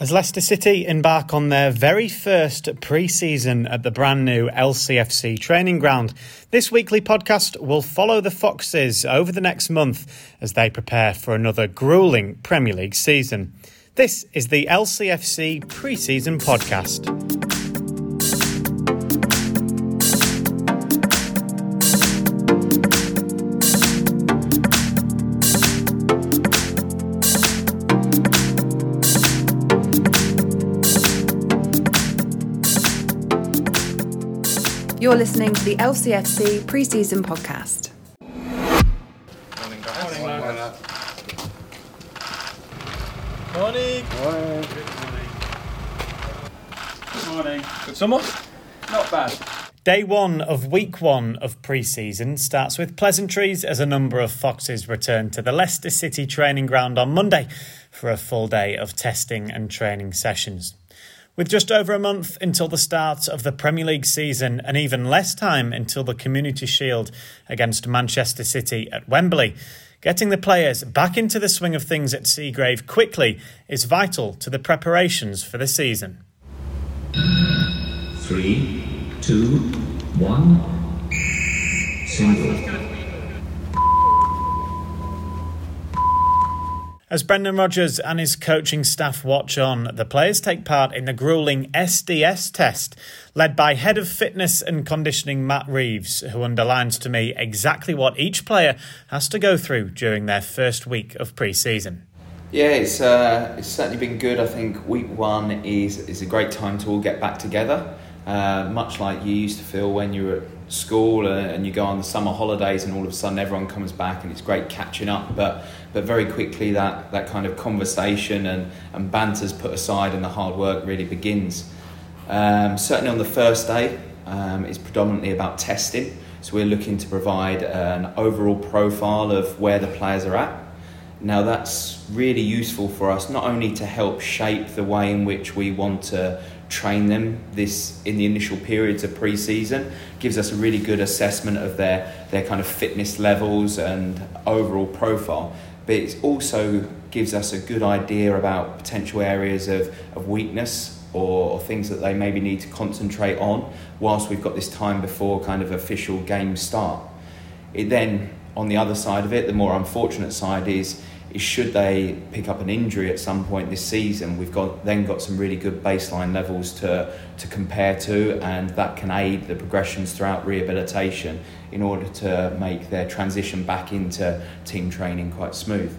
As Leicester City embark on their very first pre season at the brand new LCFC training ground, this weekly podcast will follow the Foxes over the next month as they prepare for another grueling Premier League season. This is the LCFC pre season podcast. You're listening to the LCFC preseason podcast. Morning, guys. Morning. Morning. Good morning. Good summer? Not bad. Day one of week one of pre season starts with pleasantries as a number of Foxes return to the Leicester City training ground on Monday for a full day of testing and training sessions. With just over a month until the start of the Premier League season and even less time until the Community Shield against Manchester City at Wembley, getting the players back into the swing of things at Seagrave quickly is vital to the preparations for the season. Three, two, one. Single. As Brendan Rodgers and his coaching staff watch on, the players take part in the grueling SDS test, led by Head of Fitness and Conditioning Matt Reeves, who underlines to me exactly what each player has to go through during their first week of pre season. Yeah, it's uh, it's certainly been good. I think week one is is a great time to all get back together. Uh, much like you used to feel when you were at school uh, and you go on the summer holidays and all of a sudden everyone comes back and it's great catching up. But but very quickly that, that kind of conversation and, and banter's put aside and the hard work really begins. Um, certainly on the first day, um, it's predominantly about testing. So we're looking to provide an overall profile of where the players are at. Now that's really useful for us, not only to help shape the way in which we want to train them this in the initial periods of pre-season gives us a really good assessment of their their kind of fitness levels and overall profile. But it also gives us a good idea about potential areas of, of weakness or, or things that they maybe need to concentrate on whilst we've got this time before kind of official game start. It then on the other side of it the more unfortunate side is is should they pick up an injury at some point this season, we've got then got some really good baseline levels to to compare to, and that can aid the progressions throughout rehabilitation in order to make their transition back into team training quite smooth.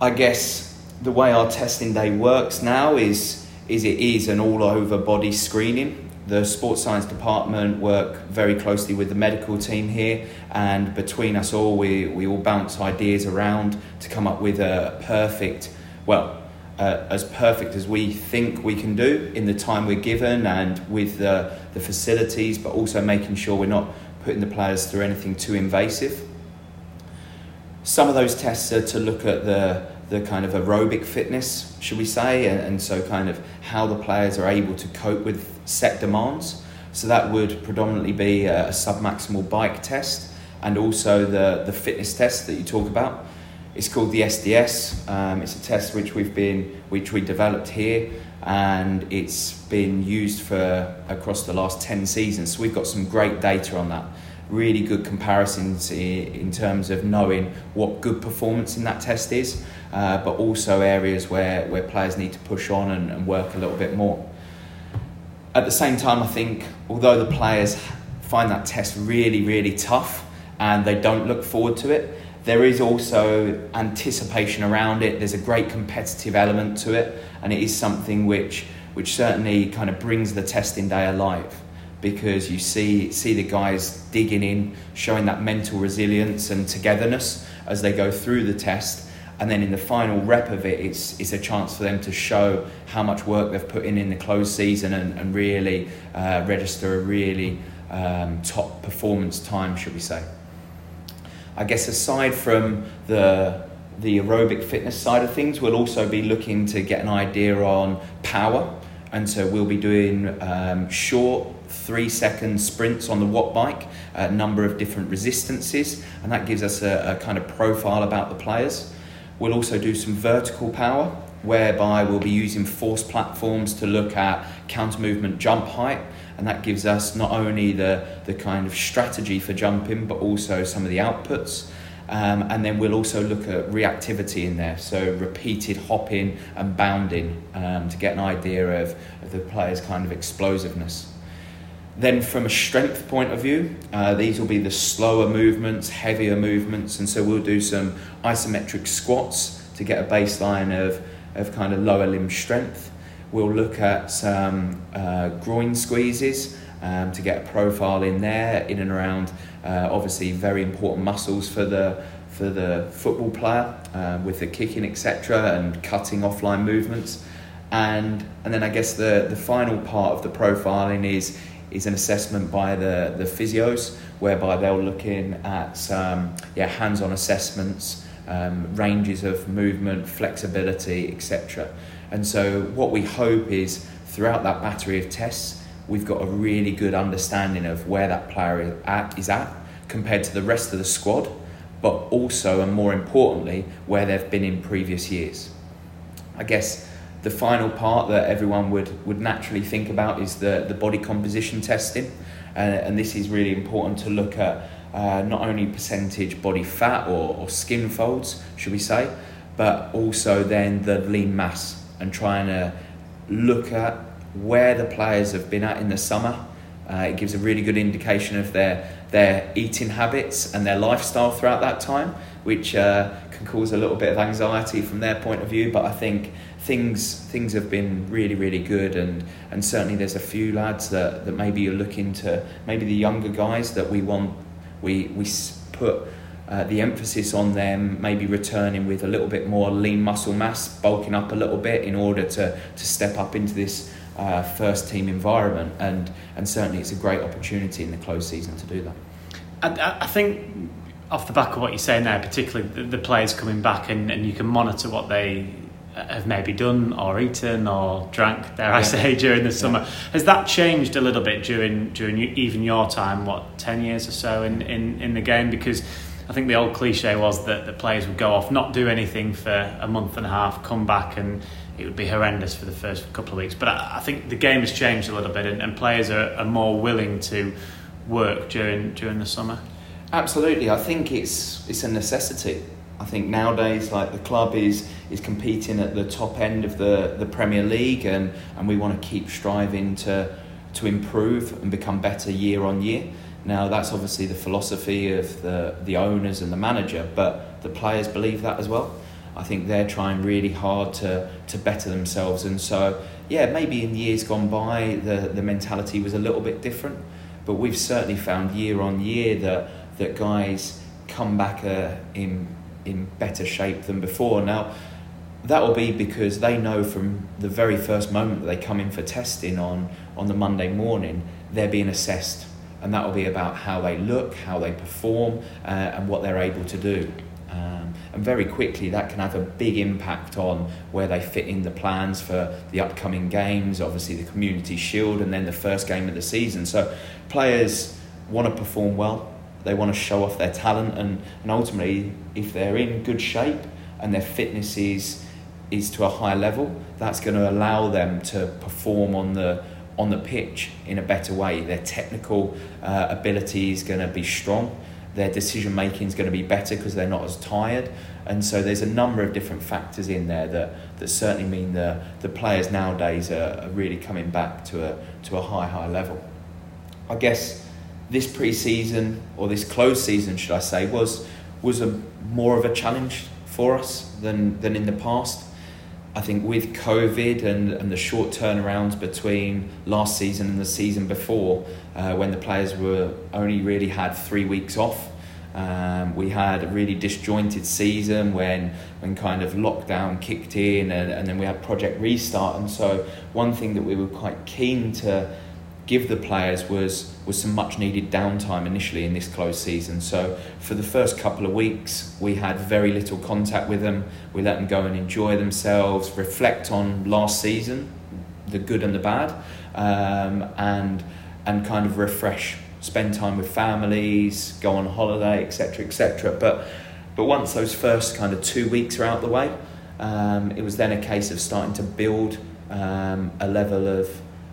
I guess the way our testing day works now is is it is an all over body screening the sports science department work very closely with the medical team here, and between us all, we, we all bounce ideas around to come up with a perfect, well, uh, as perfect as we think we can do in the time we're given and with the, the facilities, but also making sure we're not putting the players through anything too invasive. Some of those tests are to look at the the kind of aerobic fitness, should we say, and, and so kind of how the players are able to cope with set demands. So that would predominantly be a, a submaximal bike test and also the, the fitness test that you talk about. It's called the SDS. Um, it's a test which we've been which we developed here, and it's been used for across the last ten seasons. So we've got some great data on that. Really good comparisons in, terms of knowing what good performance in that test is, uh, but also areas where, where players need to push on and, and work a little bit more. At the same time, I think although the players find that test really, really tough and they don't look forward to it, there is also anticipation around it. There's a great competitive element to it, and it is something which, which certainly kind of brings the testing day alive because you see see the guys digging in, showing that mental resilience and togetherness as they go through the test, and then in the final rep of it, it's, it's a chance for them to show how much work they've put in in the closed season and, and really uh, register a really um, top performance time, should we say. I guess aside from the, the aerobic fitness side of things, we'll also be looking to get an idea on power. And so we'll be doing um, short three second sprints on the watt bike, a number of different resistances, and that gives us a, a kind of profile about the players. We'll also do some vertical power, whereby we'll be using force platforms to look at counter movement jump height. And that gives us not only the, the kind of strategy for jumping, but also some of the outputs. Um, and then we'll also look at reactivity in there, so repeated hopping and bounding um, to get an idea of, of the player's kind of explosiveness. Then, from a strength point of view, uh, these will be the slower movements, heavier movements, and so we'll do some isometric squats to get a baseline of, of kind of lower limb strength. We'll look at some uh, groin squeezes um, to get a profile in there, in and around uh, obviously very important muscles for the for the football player uh, with the kicking etc and cutting offline movements. And and then I guess the the final part of the profiling is is an assessment by the the physios whereby they'll look in at yeah hands-on assessments um, ranges of movement flexibility etc and so what we hope is throughout that battery of tests we've got a really good understanding of where that player is at, is at compared to the rest of the squad, but also and more importantly, where they've been in previous years. I guess the final part that everyone would, would naturally think about is the, the body composition testing. Uh, and this is really important to look at uh, not only percentage body fat or, or skin folds, should we say, but also then the lean mass and trying to look at where the players have been at in the summer. Uh, it gives a really good indication of their their eating habits and their lifestyle throughout that time, which uh, can cause a little bit of anxiety from their point of view. But I think things things have been really really good, and and certainly there's a few lads that, that maybe you're looking to maybe the younger guys that we want we we put. Uh, the emphasis on them maybe returning with a little bit more lean muscle mass, bulking up a little bit in order to, to step up into this uh, first team environment, and and certainly it's a great opportunity in the close season to do that. I, I think off the back of what you're saying there, particularly the, the players coming back and, and you can monitor what they have maybe done or eaten or drank, dare I say, during the summer. Yeah. Has that changed a little bit during during even your time? What ten years or so in, in, in the game? Because I think the old cliche was that the players would go off, not do anything for a month and a half, come back and it would be horrendous for the first couple of weeks. But I, I think the game has changed a little bit, and, and players are, are, more willing to work during during the summer. Absolutely, I think it's it's a necessity. I think nowadays, like the club is is competing at the top end of the, the Premier League, and, and we want to keep striving to to improve and become better year on year. Now, that's obviously the philosophy of the the owners and the manager, but the players believe that as well. I think they're trying really hard to, to better themselves. And so, yeah, maybe in years gone by, the, the mentality was a little bit different. But we've certainly found year on year that, that guys come back uh, in, in better shape than before. Now, that will be because they know from the very first moment that they come in for testing on, on the Monday morning, they're being assessed. And that will be about how they look, how they perform, uh, and what they're able to do. Um, and very quickly, that can have a big impact on where they fit in the plans for the upcoming games, obviously, the Community Shield, and then the first game of the season. So, players want to perform well, they want to show off their talent, and, and ultimately, if they're in good shape and their fitness is, is to a high level, that's going to allow them to perform on the on the pitch in a better way. Their technical uh, ability is going to be strong their decision making is going to be better because they're not as tired. And so there's a number of different factors in there that, that certainly mean the, the players nowadays are, are really coming back to a, to a high, high level. I guess this pre-season or this closed season, should I say, was was a more of a challenge for us than than in the past. I think with COVID and, and the short turnarounds between last season and the season before, uh, when the players were only really had three weeks off, um, we had a really disjointed season when when kind of lockdown kicked in and, and then we had Project Restart. And so one thing that we were quite keen to give the players was was some much needed downtime initially in this closed season. So for the first couple of weeks, we had very little contact with them. We let them go and enjoy themselves, reflect on last season, the good and the bad, um, and and kind of refresh, spend time with families, go on holiday, etc., etc. But but once those first kind of two weeks are out the way, Um, it was then a case of starting to build um, a level of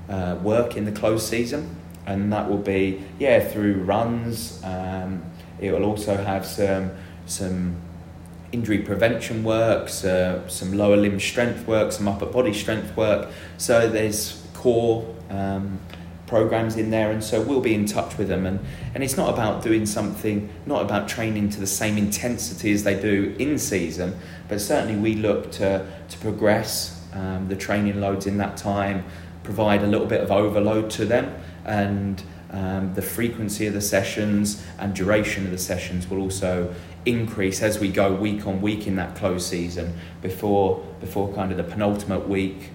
uh, work in the close season, and that will be yeah through runs. Um, it will also have some some injury prevention work, uh, some lower limb strength work, some upper body strength work. So there's core um, programs in there, and so we'll be in touch with them. And, and it's not about doing something, not about training to the same intensity as they do in season, but certainly we look to, to progress um, the training loads in that time, provide a little bit of overload to them, and um, the frequency of the sessions and duration of the sessions will also increase as we go week on week in that close season before before kind of the penultimate week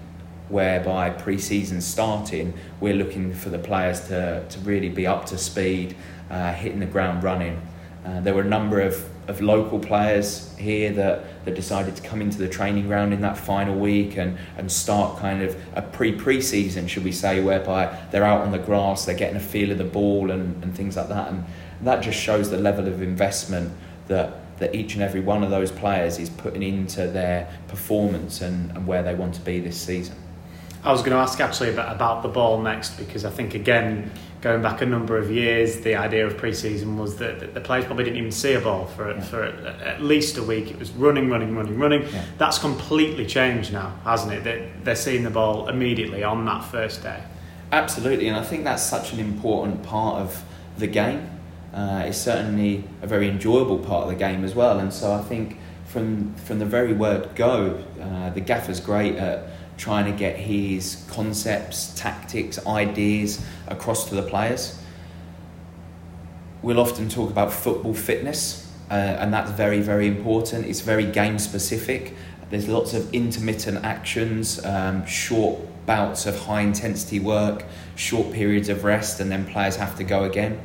whereby pre-season starting we're looking for the players to, to really be up to speed uh, hitting the ground running. Uh, there were a number of, of local players here that, that decided to come into the training ground in that final week and, and start kind of a pre pre-season should we say whereby they're out on the grass they're getting a feel of the ball and, and things like that and that just shows the level of investment that, that each and every one of those players is putting into their performance and, and where they want to be this season. I was going to ask actually about, about the ball next because I think again going back a number of years the idea of pre-season was that, the players probably didn't even see a ball for yeah. for at least a week it was running running running running yeah. that's completely changed now hasn't it that they're seeing the ball immediately on that first day absolutely and I think that's such an important part of the game uh, is certainly a very enjoyable part of the game as well. And so I think from from the very word go, uh, the gaffer's great at trying to get his concepts, tactics, ideas across to the players. We'll often talk about football fitness, uh, and that's very, very important. It's very game specific. There's lots of intermittent actions, um, short bouts of high intensity work, short periods of rest, and then players have to go again.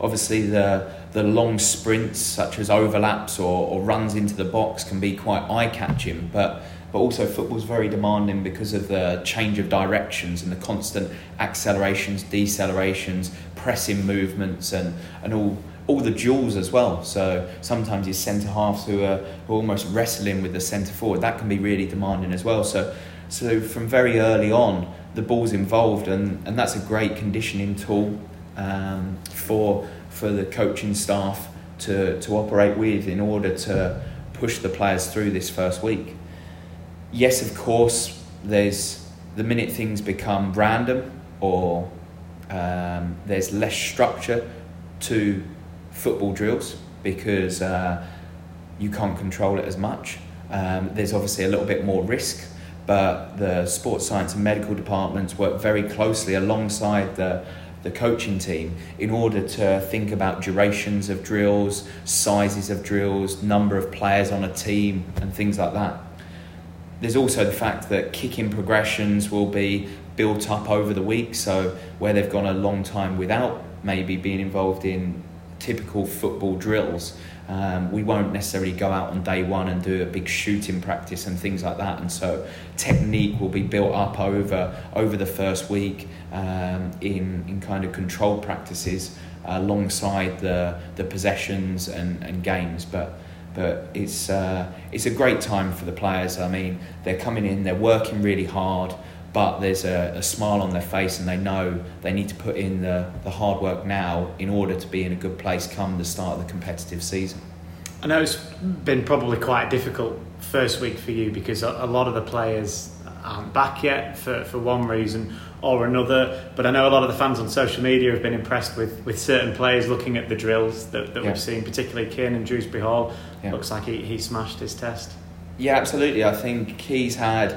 Obviously, the the long sprints, such as overlaps or, or runs into the box, can be quite eye catching, but but also football's very demanding because of the change of directions and the constant accelerations, decelerations, pressing movements, and, and all all the duels as well. So sometimes your centre halves who are, who are almost wrestling with the centre forward, that can be really demanding as well. So so from very early on, the ball's involved, and, and that's a great conditioning tool um, for for the coaching staff to, to operate with in order to push the players through this first week. Yes, of course, there's the minute things become random or um, there's less structure to football drills because uh, you can't control it as much. Um, there's obviously a little bit more risk, but the sports science and medical departments work very closely alongside the the coaching team in order to think about durations of drills, sizes of drills, number of players on a team, and things like that. There's also the fact that kicking progressions will be built up over the week, so where they've gone a long time without maybe being involved in typical football drills, um, we won't necessarily go out on day one and do a big shooting practice and things like that. And so technique will be built up over over the first week um, in in kind of controlled practices alongside the the possessions and, and games. But but it's uh, it's a great time for the players. I mean, they're coming in, they're working really hard but there's a, a, smile on their face and they know they need to put in the, the hard work now in order to be in a good place come the start of the competitive season. I know it's been probably quite a difficult first week for you because a, a lot of the players aren't back yet for, for one reason or another. But I know a lot of the fans on social media have been impressed with, with certain players looking at the drills that, that yeah. we've seen, particularly Kiernan Dewsbury Hall. Yeah. Looks like he, he smashed his test. Yeah, absolutely. I think he's had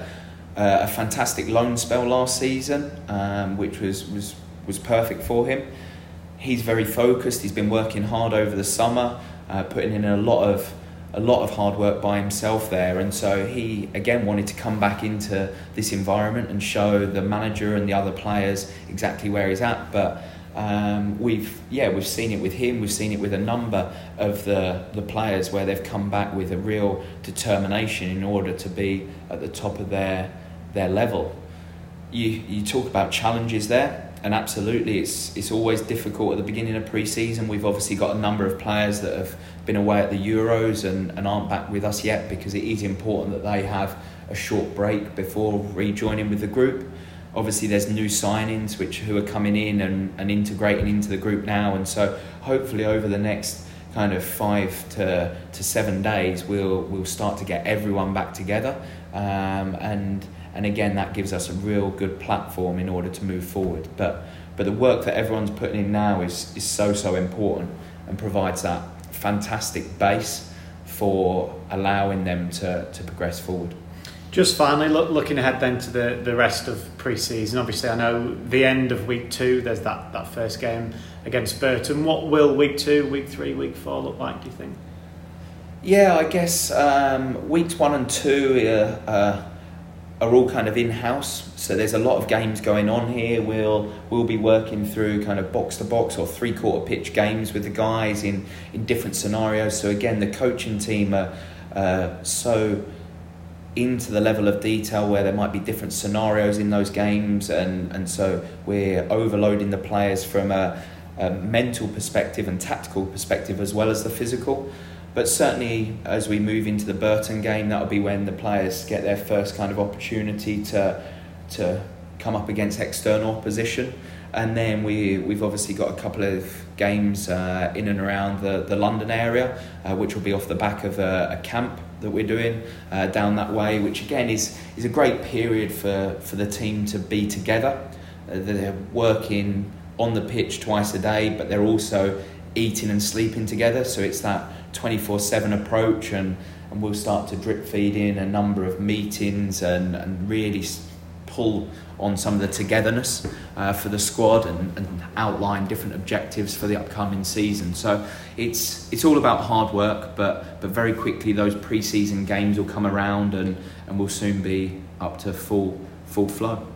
uh, a fantastic loan spell last season, um, which was, was, was perfect for him. He's very focused. He's been working hard over the summer, uh, putting in a lot of a lot of hard work by himself there, and so he again wanted to come back into this environment and show the manager and the other players exactly where he's at. But um, we've yeah we've seen it with him. We've seen it with a number of the the players where they've come back with a real determination in order to be at the top of their their level. You, you talk about challenges there. and absolutely, it's it's always difficult at the beginning of pre-season. We've obviously got a number of players that have been away at the Euros and, and aren't back with us yet because it is important that they have a short break before rejoining with the group. Obviously, there's new signings which who are coming in and, and integrating into the group now, and so hopefully over the next kind of five to, to seven days, we'll we'll start to get everyone back together, um, and and again that gives us a real good platform in order to move forward. But but the work that everyone's putting in now is is so so important and provides that fantastic base for allowing them to, to progress forward. Just finally, look, looking ahead then to the, the rest of pre-season. Obviously, I know the end of week two. There's that, that first game against Burton. What will week two, week three, week four look like? Do you think? Yeah, I guess um, weeks one and two uh, uh, are all kind of in house. So there's a lot of games going on here. We'll we'll be working through kind of box to box or three quarter pitch games with the guys in in different scenarios. So again, the coaching team are uh, so into the level of detail where there might be different scenarios in those games, and and so we're overloading the players from a, a mental perspective and tactical perspective as well as the physical. But certainly, as we move into the Burton game, that'll be when the players get their first kind of opportunity to to come up against external opposition. And then we we've obviously got a couple of games uh, in and around the, the London area, uh, which will be off the back of a, a camp that we're doing uh, down that way, which again is is a great period for, for the team to be together. Uh, they're working on the pitch twice a day, but they're also eating and sleeping together. So it's that 24 7 approach, and, and we'll start to drip feed in a number of meetings and, and really pull on some of the togetherness uh, for the squad and, and outline different objectives for the upcoming season. So it's it's all about hard work, but but very quickly those pre-season games will come around and, and we'll soon be up to full full flow.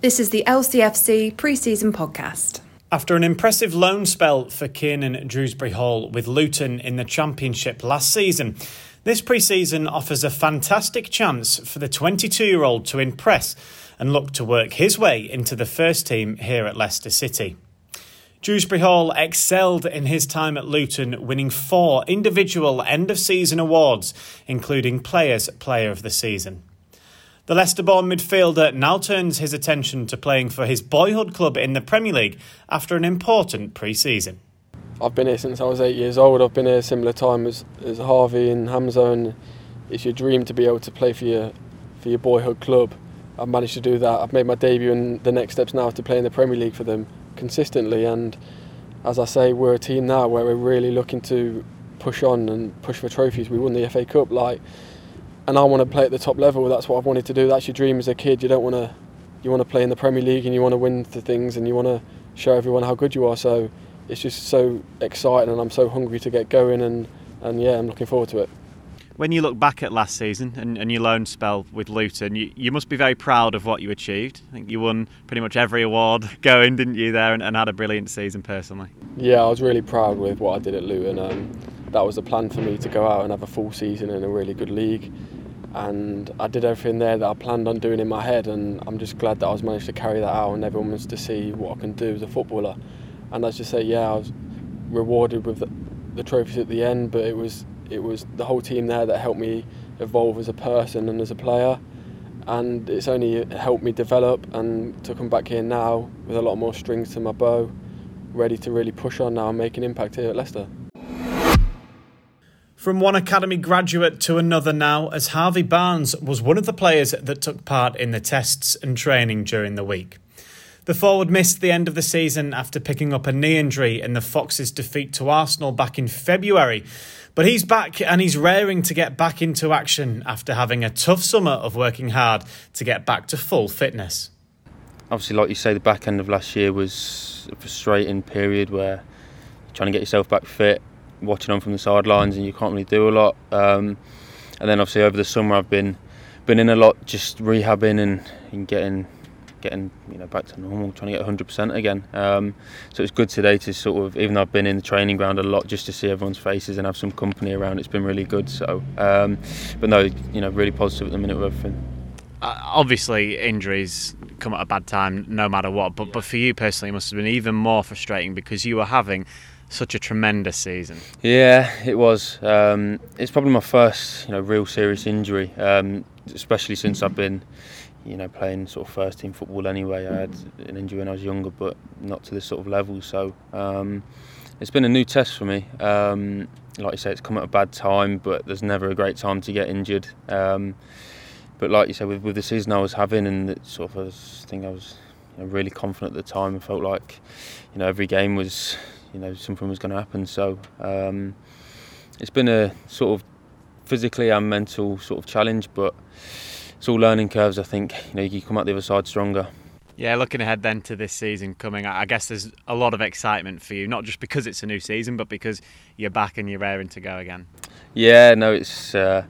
This is the LCFC pre-season podcast. After an impressive loan spell for Kiernan Dewsbury Hall with Luton in the Championship last season, this pre season offers a fantastic chance for the 22 year old to impress and look to work his way into the first team here at Leicester City. Dewsbury Hall excelled in his time at Luton, winning four individual end of season awards, including Players Player of the Season. The Leicester born midfielder now turns his attention to playing for his boyhood club in the Premier League after an important pre season. I've been here since I was eight years old. I've been here a similar time as, as Harvey and Hamza, and it's your dream to be able to play for your for your boyhood club. I've managed to do that. I've made my debut, and the next steps now is to play in the Premier League for them consistently. And as I say, we're a team now where we're really looking to push on and push for trophies. We won the FA Cup, like and I want to play at the top level. That's what I've wanted to do. That's your dream as a kid. You don't want to, you want to play in the Premier League and you want to win the things and you want to show everyone how good you are. So it's just so exciting and I'm so hungry to get going and, and yeah, I'm looking forward to it. When you look back at last season and, and your loan spell with Luton, you, you must be very proud of what you achieved. I think you won pretty much every award going, didn't you, there, and, and had a brilliant season personally. Yeah, I was really proud with what I did at Luton. Um, that was the plan for me to go out and have a full season in a really good league. And I did everything there that I planned on doing in my head, and I'm just glad that I was managed to carry that out, and everyone wants to see what I can do as a footballer. And let's just say, yeah, I was rewarded with the, the trophies at the end, but it was it was the whole team there that helped me evolve as a person and as a player. And it's only helped me develop, and to come back here now with a lot more strings to my bow, ready to really push on now and make an impact here at Leicester. From one academy graduate to another now, as Harvey Barnes was one of the players that took part in the tests and training during the week. The forward missed the end of the season after picking up a knee injury in the Foxes' defeat to Arsenal back in February. But he's back and he's raring to get back into action after having a tough summer of working hard to get back to full fitness. Obviously, like you say, the back end of last year was a frustrating period where you're trying to get yourself back fit watching on from the sidelines and you can't really do a lot. Um, and then obviously over the summer I've been been in a lot, just rehabbing and, and getting getting you know back to normal, trying to get 100% again. Um, so it's good today to sort of, even though I've been in the training ground a lot, just to see everyone's faces and have some company around. It's been really good. So, um, but no, you know, really positive at the minute with everything. Uh, obviously, injuries come at a bad time no matter what. But but for you personally, it must have been even more frustrating because you were having such a tremendous season. Yeah, it was. Um, it's probably my first, you know, real serious injury, um, especially since I've been, you know, playing sort of first team football. Anyway, I had an injury when I was younger, but not to this sort of level. So um, it's been a new test for me. Um, like you say, it's come at a bad time, but there's never a great time to get injured. Um, but like you said, with, with the season I was having, and the, sort of, I, was, I think I was you know, really confident at the time. I felt like, you know, every game was you know something was going to happen. So um, it's been a sort of physically and mental sort of challenge, but it's all learning curves. I think you know you come out the other side stronger. Yeah, looking ahead then to this season coming, I guess there's a lot of excitement for you, not just because it's a new season, but because you're back and you're raring to go again. Yeah, no, it's uh,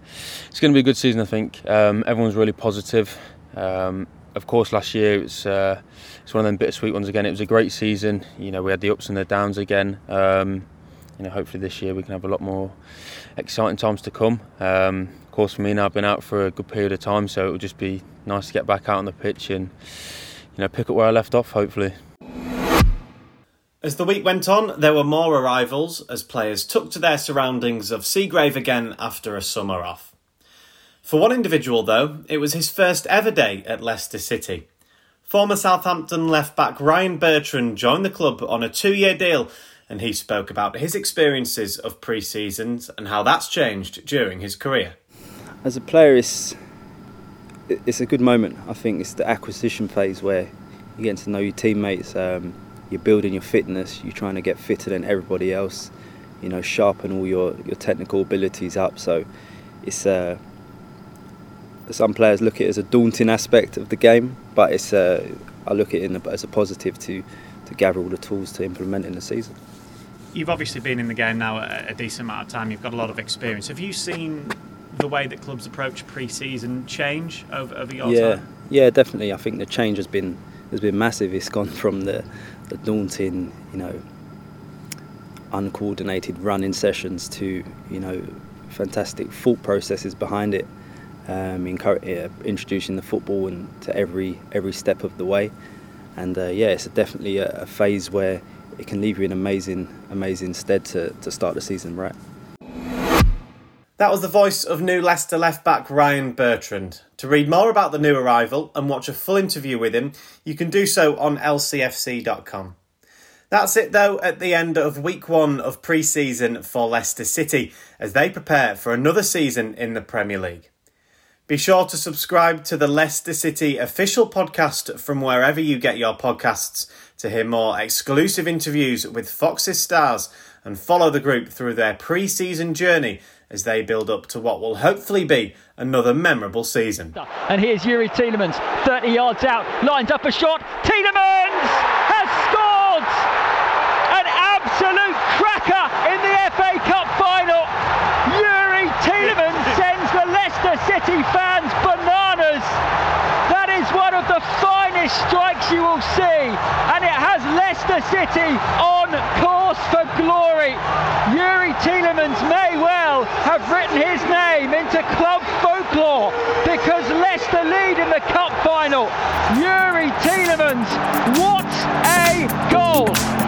it's going to be a good season. I think um, everyone's really positive. Um, of course, last year it's uh, it's one of them bittersweet ones again. It was a great season. You know, we had the ups and the downs again. Um, you know, hopefully this year we can have a lot more exciting times to come. Um, of course, for me now, I've been out for a good period of time, so it will just be nice to get back out on the pitch and you know pick up where I left off. Hopefully. As the week went on, there were more arrivals as players took to their surroundings of Seagrave again after a summer off. For one individual, though, it was his first ever day at Leicester City. Former Southampton left back Ryan Bertrand joined the club on a two year deal, and he spoke about his experiences of pre seasons and how that's changed during his career. As a player, it's, it's a good moment. I think it's the acquisition phase where you're getting to know your teammates, um, you're building your fitness, you're trying to get fitter than everybody else, you know, sharpen all your, your technical abilities up. So it's. Uh, some players look at it as a daunting aspect of the game, but it's uh, I look at it a, as a positive to to gather all the tools to implement in the season. You've obviously been in the game now a, a decent amount of time. You've got a lot of experience. Have you seen the way that clubs approach pre-season change over, over your yeah, time? Yeah, definitely. I think the change has been has been massive. It's gone from the, the daunting, you know, uncoordinated running sessions to you know fantastic thought processes behind it um, introducing the football and to every every step of the way. And uh, yeah, it's definitely a, a, phase where it can leave you in amazing amazing stead to, to start the season right. That was the voice of new Leicester left back Ryan Bertrand. To read more about the new arrival and watch a full interview with him, you can do so on lcfc.com. That's it though at the end of week one of pre season for Leicester City as they prepare for another season in the Premier League. Be sure to subscribe to the Leicester City official podcast from wherever you get your podcasts to hear more exclusive interviews with Fox's stars and follow the group through their pre season journey as they build up to what will hopefully be another memorable season. And here's Youri Tielemans, 30 yards out, lines up a shot. Tielemans has scored! An absolute cracker in the FA Cup final. you will see, and it has Leicester City on course for glory. Youri Tielemans may well have written his name into club folklore because Leicester lead in the cup final. Youri Tielemans, what a goal!